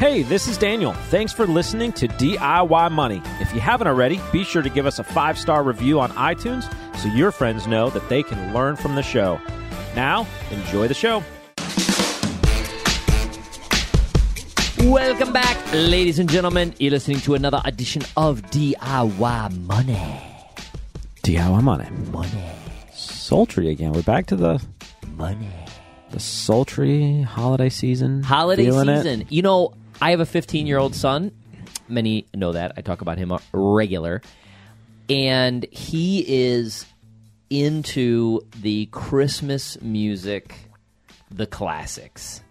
Hey, this is Daniel. Thanks for listening to DIY Money. If you haven't already, be sure to give us a five star review on iTunes so your friends know that they can learn from the show. Now, enjoy the show. Welcome back, ladies and gentlemen. You're listening to another edition of DIY Money. DIY Money. Money. Sultry again. We're back to the Money. the sultry holiday season. Holiday Feeling it? season. You know, I have a 15 year old son. Many know that. I talk about him uh, regular. And he is into the Christmas music, the classics.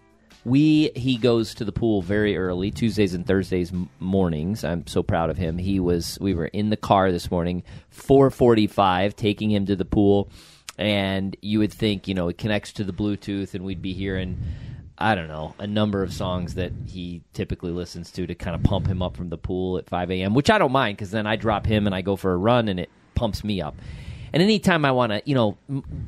We he goes to the pool very early Tuesdays and Thursdays mornings. I'm so proud of him. He was we were in the car this morning 4:45 taking him to the pool and you would think, you know, it connects to the Bluetooth and we'd be hearing I don't know, a number of songs that he typically listens to to kind of pump him up from the pool at 5 a.m., which I don't mind because then I drop him and I go for a run and it pumps me up. And anytime I want to, you know,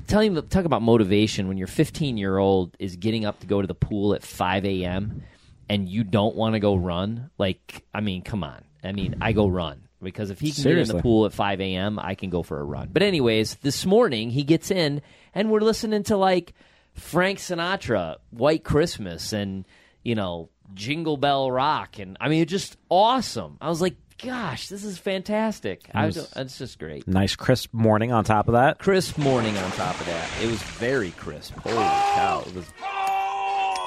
tell him talk about motivation when your 15 year old is getting up to go to the pool at 5 a.m. and you don't want to go run, like, I mean, come on. I mean, I go run because if he can get in the pool at 5 a.m., I can go for a run. But anyways, this morning he gets in and we're listening to like Frank Sinatra, White Christmas, and you know Jingle Bell Rock, and I mean, it's just awesome. I was like, gosh, this is fantastic. I was, it's just great. Nice crisp morning on top of that. Crisp morning on top of that. It was very crisp. Holy cow! It was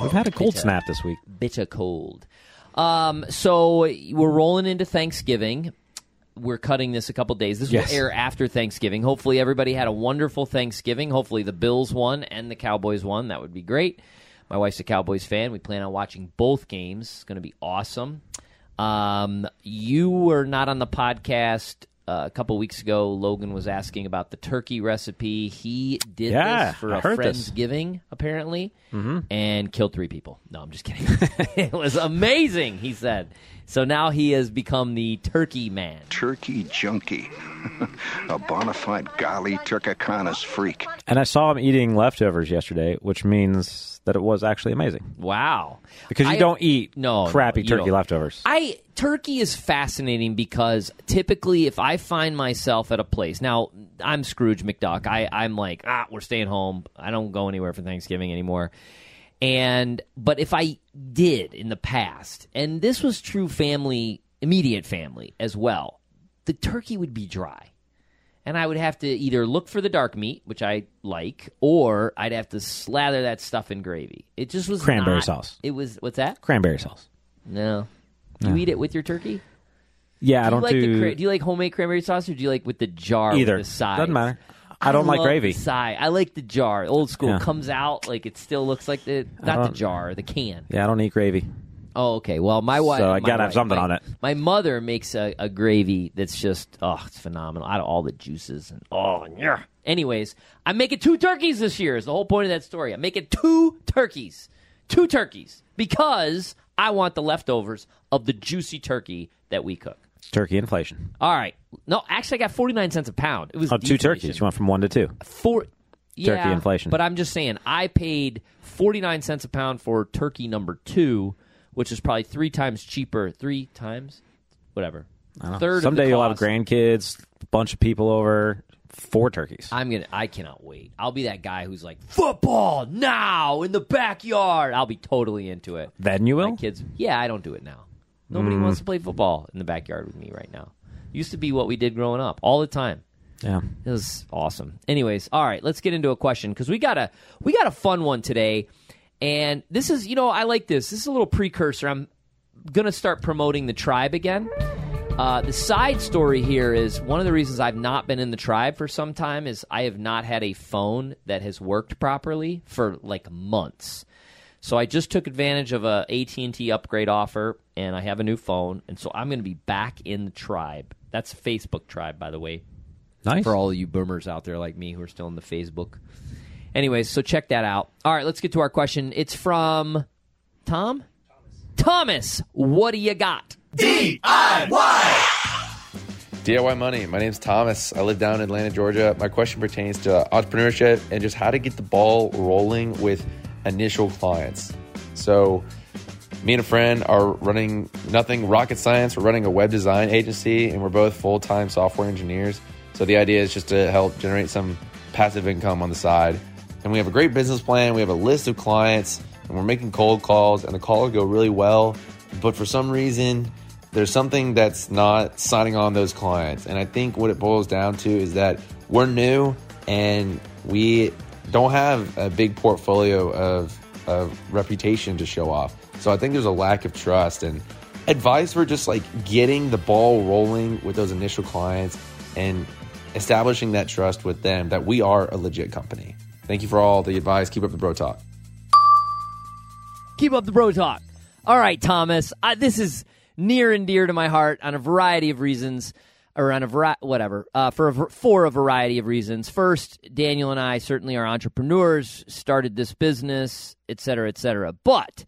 We've had a cold Bitter. snap this week. bitter cold. Um, so we're rolling into Thanksgiving. We're cutting this a couple days. This Yes. will air after Thanksgiving. Hopefully, everybody had a wonderful Thanksgiving. Hopefully, the Bills won and the Cowboys won. That would be great. My wife's a Cowboys fan. We plan on watching both games. It's going to be awesome. Um, you were not on the podcast uh, a couple weeks ago. Logan was asking about the turkey recipe. He did Yeah, this for I a heard this. Friendsgiving, apparently, and killed three people. No, I'm just kidding. it was amazing, he said. So now he has become the turkey man. turkey junkie, a bona fide golly turkicanas freak. And I saw him eating leftovers yesterday, which means that it was actually amazing. Wow. Because you I- don't eat no, crappy no, turkey don't. leftovers. I turkey is fascinating because typically if I find myself at a place now I'm Scrooge McDuck. I I'm like ah we're staying home. I don't go anywhere for Thanksgiving anymore. And but if I did in the past, and this was true family immediate family as well, the turkey would be dry. And I would have to either look for the dark meat, which I like, or I'd have to slather that stuff in gravy. It just was Cranberry not- sauce. It was what's that? Cranberry sauce. No. Do you eat it with your turkey? Yeah, I do you don't like do the cra- do you like homemade cranberry sauce or do you like with the jar either. with the? Doesn't matter. I don't like love gravy. The side. I like the jar. Old school Yeah. comes out like it still looks like the not the jar, the can. Yeah, I don't eat gravy. Oh, okay. Well, my wife. So I gotta have something my- on it. My mother makes a, a gravy that's just oh, it's phenomenal. Out of all the juices and oh yeah. Anyways, I'm making two turkeys this year. Is the whole point of that story. I'm making two turkeys, two turkeys because I want the leftovers of the juicy turkey that we cook. Turkey inflation. All right. No, actually, I got 49 cents a pound. It was Oh, two turkeys. You went from one to two. Four. Yeah, Turkey inflation. But I'm just saying, I paid 49 cents a pound for turkey number two, which is probably three times cheaper. Three times? Whatever. Third Someday of the you'll have grandkids, a bunch of people over, four turkeys. I'm gonna. I cannot wait. I'll be that guy who's like football now in the backyard. I'll be totally into it. then you My will. kids. Yeah, I don't do it now. Nobody Mm. wants to play football in the backyard with me right now. Used to be what we did growing up all the time. Yeah. It was awesome. Anyways, all right, let's get into a question because we got a we got a fun one today, and this is you know I like this. This is a little precursor. I'm gonna start promoting the tribe again. Uh, the side story here is one of the reasons I've not been in the tribe for some time is I have not had a phone that has worked properly for like months. So I just took advantage of a AT&T upgrade offer and I have a new phone and so I'm going to be back in the tribe. That's a Facebook tribe by the way Nice. for all you boomers out there like me who are still in the Facebook. Anyways, so check that out. All right, let's get to our question. It's from Tom? Thomas, what do you got? DIY! DIY Money. My name's Thomas. I live down in Atlanta, Georgia. My question pertains to entrepreneurship and just how to get the ball rolling with initial clients. So, me and a friend are running nothing rocket science. We're running a web design agency, and we're both full time software engineers. So the idea is just to help generate some passive income on the side. And we have a great business plan. We have a list of clients, and we're making cold calls, and the calls go really well. But for some reason, there's something that's not signing on those clients. And I think what it boils down to is that we're new and we don't have a big portfolio of, of reputation to show off. So I think there's a lack of trust and advice for just like getting the ball rolling with those initial clients and establishing that trust with them that we are a legit company. Thank you for all the advice. Keep up the bro talk. Keep up the bro talk. All right, Thomas. I, this is near and dear to my heart on a variety of reasons, or on a vari- whatever uh, for a, for a variety of reasons. First, Daniel and I certainly are entrepreneurs, started this business, et cetera, et cetera. But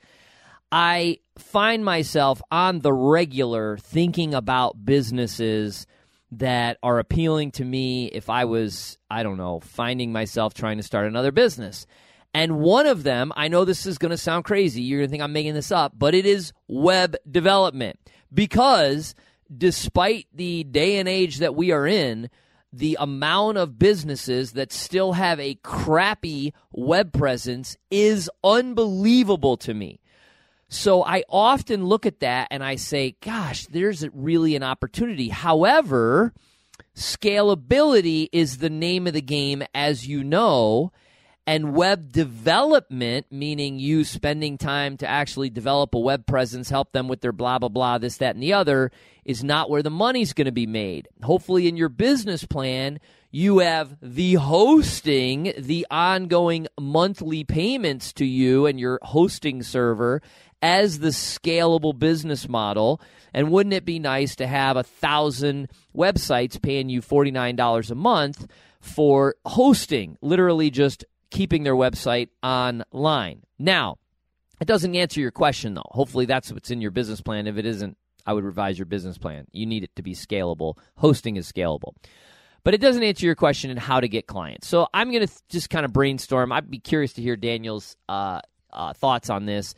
I find myself on the regular thinking about businesses that are appealing to me if I was, I don't know, finding myself trying to start another business. And one of them, I know this is going to sound crazy. You're going to think I'm making this up, but it is web development. Because despite the day and age that we are in, the amount of businesses that still have a crappy web presence is unbelievable to me. So I often look at that and I say, gosh, there's really an opportunity. However, scalability is the name of the game, as you know. And web development, meaning you spending time to actually develop a web presence, help them with their blah, blah, blah, this, that, and the other, is not where the money's going to be made. Hopefully, in your business plan, you have the hosting, the ongoing monthly payments to you and your hosting server as the scalable business model. And wouldn't it be nice to have a thousand websites paying you $49 a month for hosting, literally just keeping their website online? Now, it doesn't answer your question, though. Hopefully, that's what's in your business plan. If it isn't, I would revise your business plan. You need it to be scalable. Hosting is scalable. But it doesn't answer your question in how to get clients. So I'm going to th- just kind of brainstorm. I'd be curious to hear Daniel's uh, uh, thoughts on this.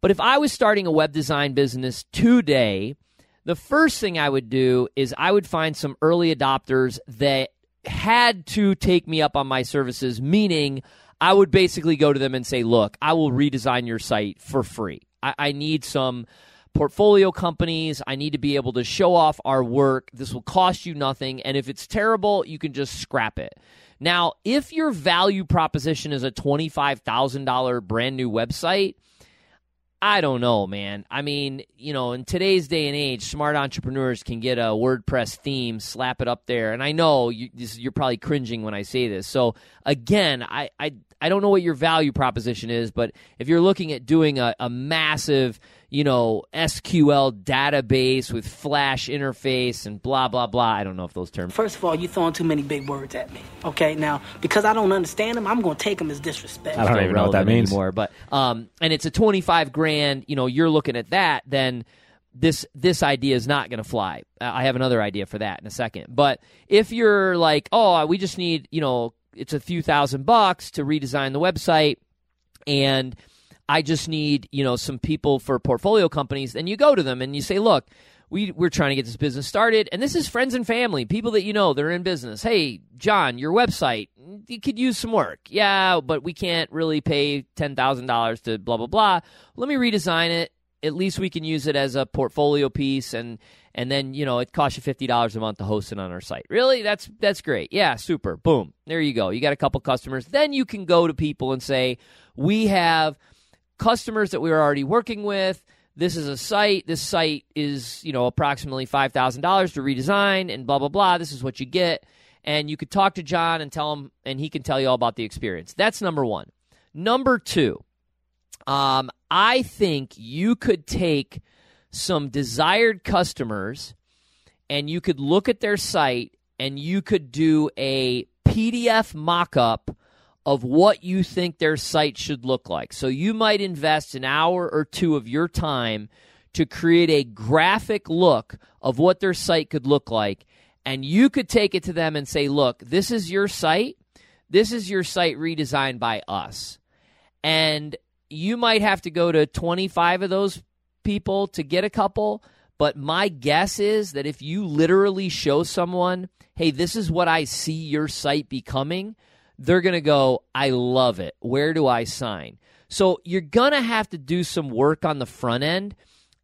But if I was starting a web design business today, the first thing I would do is I would find some early adopters that had to take me up on my services, meaning I would basically go to them and say, Look, I will redesign your site for free. I, I need some portfolio companies. I need to be able to show off our work. This will cost you nothing. And if it's terrible, you can just scrap it. Now, if your value proposition is a $25,000 brand new website, I don't know, man. I mean, you know, in today's day and age, smart entrepreneurs can get a WordPress theme, slap it up there, and I know you, are probably cringing when I say this. So again, I, I I don't know what your value proposition is, but if you're looking at doing a, a massive you know, SQL database with Flash interface and blah, blah, blah. I don't know if those terms. First of all, you're throwing too many big words at me. Okay, now, because I don't understand them, I'm going to take them as disrespect. I don't even know what that means. Anymore, but, um, and it's a 25 grand, you know, you're looking at that, then this this idea is not going to fly. I have another idea for that in a second. But if you're like, oh, we just need, you know, it's a few thousand bucks to redesign the website and I just need, you know, some people for portfolio companies, then you go to them and you say, look, we, we're trying to get this business started. And this is friends and family, people that you know, they're in business. Hey, John, your website, you could use some work. Yeah, but we can't really pay $10,000 to blah, blah, blah. Let me redesign it. At least we can use it as a portfolio piece and and then you know it costs you fifty dollars a month to host it on our site. Really, that's that's great. Yeah, super. Boom. There you go. You got a couple customers. Then you can go to people and say, we have customers that we are already working with. This is a site. This site is, you know, approximately $5,000 to redesign and blah, blah, blah. This is what you get. And you could talk to John and tell him, and he can tell you all about the experience. That's number one. Number two, um, I think you could take some desired customers and you could look at their site and you could do a PDF mock up of what you think their site should look like. So you might invest an hour or two of your time to create a graphic look of what their site could look like. And you could take it to them and say, look, this is your site. This is your site redesigned by us. And you might have to go to 25 of those people to get a couple, but my guess is that if you literally show someone, hey, this is what I see your site becoming, they're going to go, I love it. Where do I sign? So you're going to have to do some work on the front end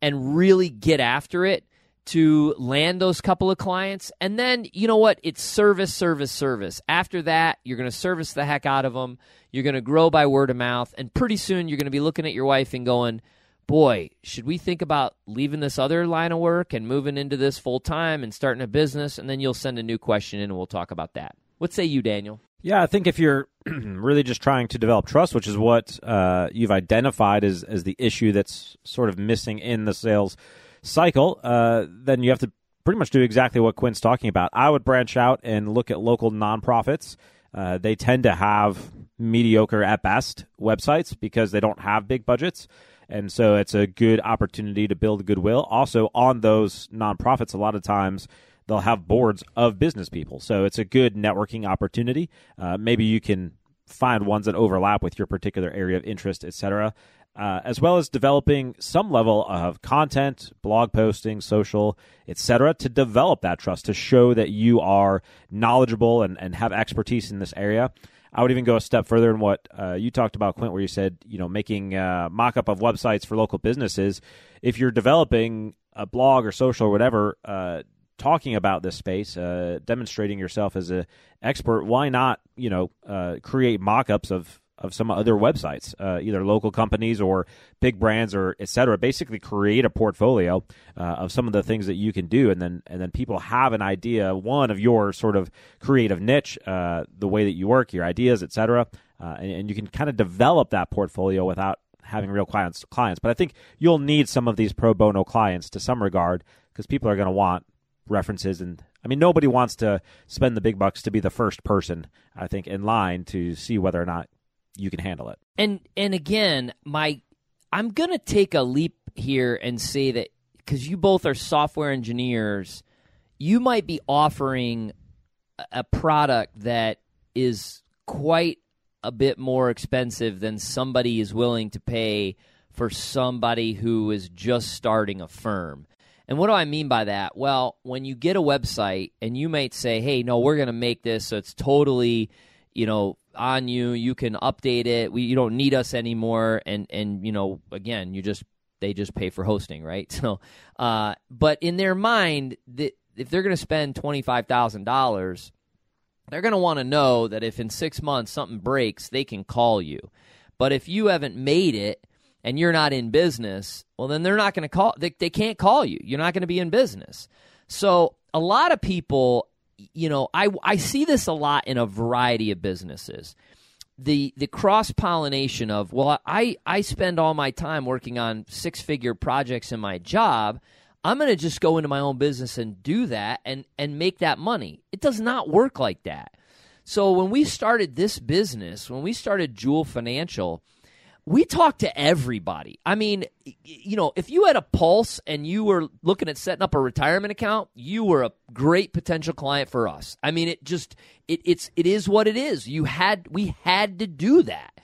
and really get after it to land those couple of clients. And then, you know what? It's service, service, service. After that, you're going to service the heck out of them. You're going to grow by word of mouth. And pretty soon, you're going to be looking at your wife and going, boy, should we think about leaving this other line of work and moving into this full time and starting a business? And then you'll send a new question in and we'll talk about that. What say you, Daniel? Yeah, I think if you're really just trying to develop trust, which is what uh, you've identified as, as the issue that's sort of missing in the sales cycle, uh, then you have to pretty much do exactly what Clint's talking about. I would branch out and look at local nonprofits. Uh, they tend to have mediocre at best websites because they don't have big budgets. And so it's a good opportunity to build goodwill. Also, on those nonprofits, a lot of times they'll have boards of business people. So it's a good networking opportunity. Uh, maybe you can find ones that overlap with your particular area of interest, etc uh, as well as developing some level of content, blog posting, social, etc., to develop that trust, to show that you are knowledgeable and, and have expertise in this area. I would even go a step further in what uh, you talked about, Clint, where you said, you know, making uh, mock up of websites for local businesses. If you're developing a blog or social or whatever, uh, talking about this space, uh, demonstrating yourself as an expert, why not, you know, uh, create mock ups of of some other websites, uh, either local companies or big brands or et cetera. Basically, create a portfolio uh, of some of the things that you can do, and then and then people have an idea one of your sort of creative niche, uh, the way that you work, your ideas, et cetera, uh, and, and you can kind of develop that portfolio without having real clients. Clients, but I think you'll need some of these pro bono clients to some regard because people are going to want references and I mean nobody wants to spend the big bucks to be the first person I think in line to see whether or not you can handle it. And and again, my I'm going to take a leap here and say that cuz you both are software engineers, you might be offering a product that is quite a bit more expensive than somebody is willing to pay for somebody who is just starting a firm. And what do I mean by that? Well, when you get a website and you might say, "Hey, no, we're going to make this so it's totally, you know, on you. You can update it. We you don't need us anymore. And and you know again, you just they just pay for hosting, right? So, uh, but in their mind, that if they're going to spend twenty five thousand dollars, they're going to want to know that if in six months something breaks, they can call you. But if you haven't made it and you're not in business, well, then they're not going to call. They, they can't call you. You're not going to be in business. So a lot of people you know, I, I see this a lot in a variety of businesses. The the cross pollination of well, I I spend all my time working on six figure projects in my job. I'm going to just go into my own business and do that and and make that money. It does not work like that. So when we started this business, when we started Jewel Financial, we talk to everybody. I mean, you know, if you had a pulse and you were looking at setting up a retirement account, you were a great potential client for us. I mean, it just it it's it is what it is. You had we had to do that.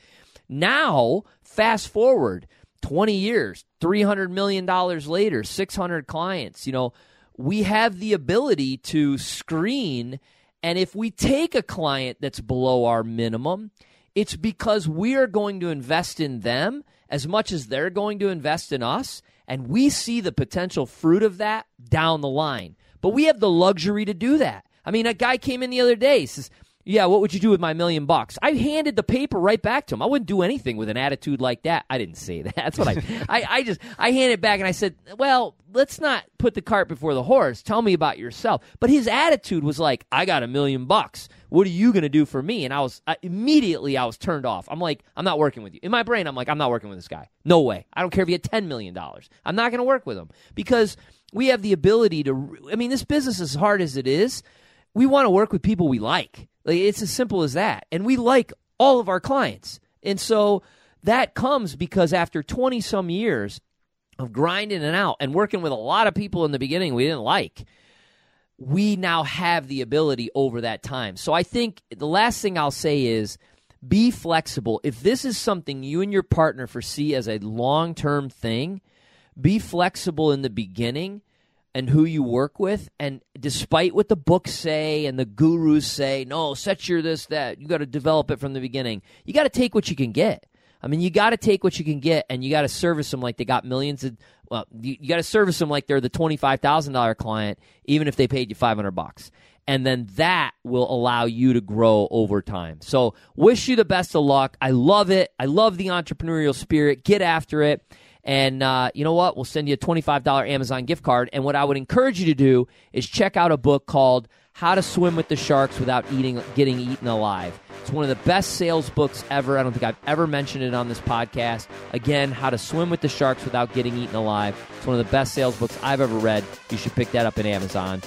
Now, fast forward 20 years, 300 million dollars later, 600 clients, you know, we have the ability to screen and if we take a client that's below our minimum, it's because we are going to invest in them as much as they're going to invest in us. And we see the potential fruit of that down the line. But we have the luxury to do that. I mean, a guy came in the other day, says, yeah, what would you do with my million bucks? I handed the paper right back to him. I wouldn't do anything with an attitude like that. I didn't say that. That's what I, I, I just, I handed it back and I said, well, let's not put the cart before the horse. Tell me about yourself. But his attitude was like, I got a million bucks. What are you going to do for me? And I was, I, immediately I was turned off. I'm like, I'm not working with you. In my brain, I'm like, I'm not working with this guy. No way. I don't care if he had $10 million. I'm not going to work with him because we have the ability to, I mean, this business, as hard as it is, we want to work with people we like. Like it's as simple as that. And we like all of our clients. And so that comes because after 20 some years of grinding it out and working with a lot of people in the beginning we didn't like, we now have the ability over that time. So I think the last thing I'll say is be flexible. If this is something you and your partner foresee as a long term thing, be flexible in the beginning and who you work with. And despite what the books say and the gurus say, no, set your this, that, you got to develop it from the beginning. You got to take what you can get. I mean, you got to take what you can get, and you got to service them like they got millions of. Well, you, you got to service them like they're the twenty five thousand dollar client, even if they paid you five hundred bucks, and then that will allow you to grow over time. So, wish you the best of luck. I love it. I love the entrepreneurial spirit. Get after it. And uh, you know what? We'll send you a $25 Amazon gift card. And what I would encourage you to do is check out a book called How to Swim with the Sharks Without Eating, Getting Eaten Alive. It's one of the best sales books ever. I don't think I've ever mentioned it on this podcast. Again, How to Swim with the Sharks Without Getting Eaten Alive. It's one of the best sales books I've ever read. You should pick that up in Amazon.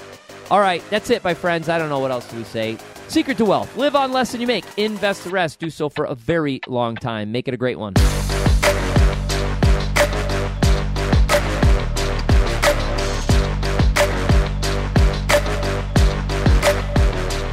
All right, that's it, my friends. I don't know what else do we say. Secret to wealth live on less than you make, invest the rest, do so for a very long time. Make it a great one.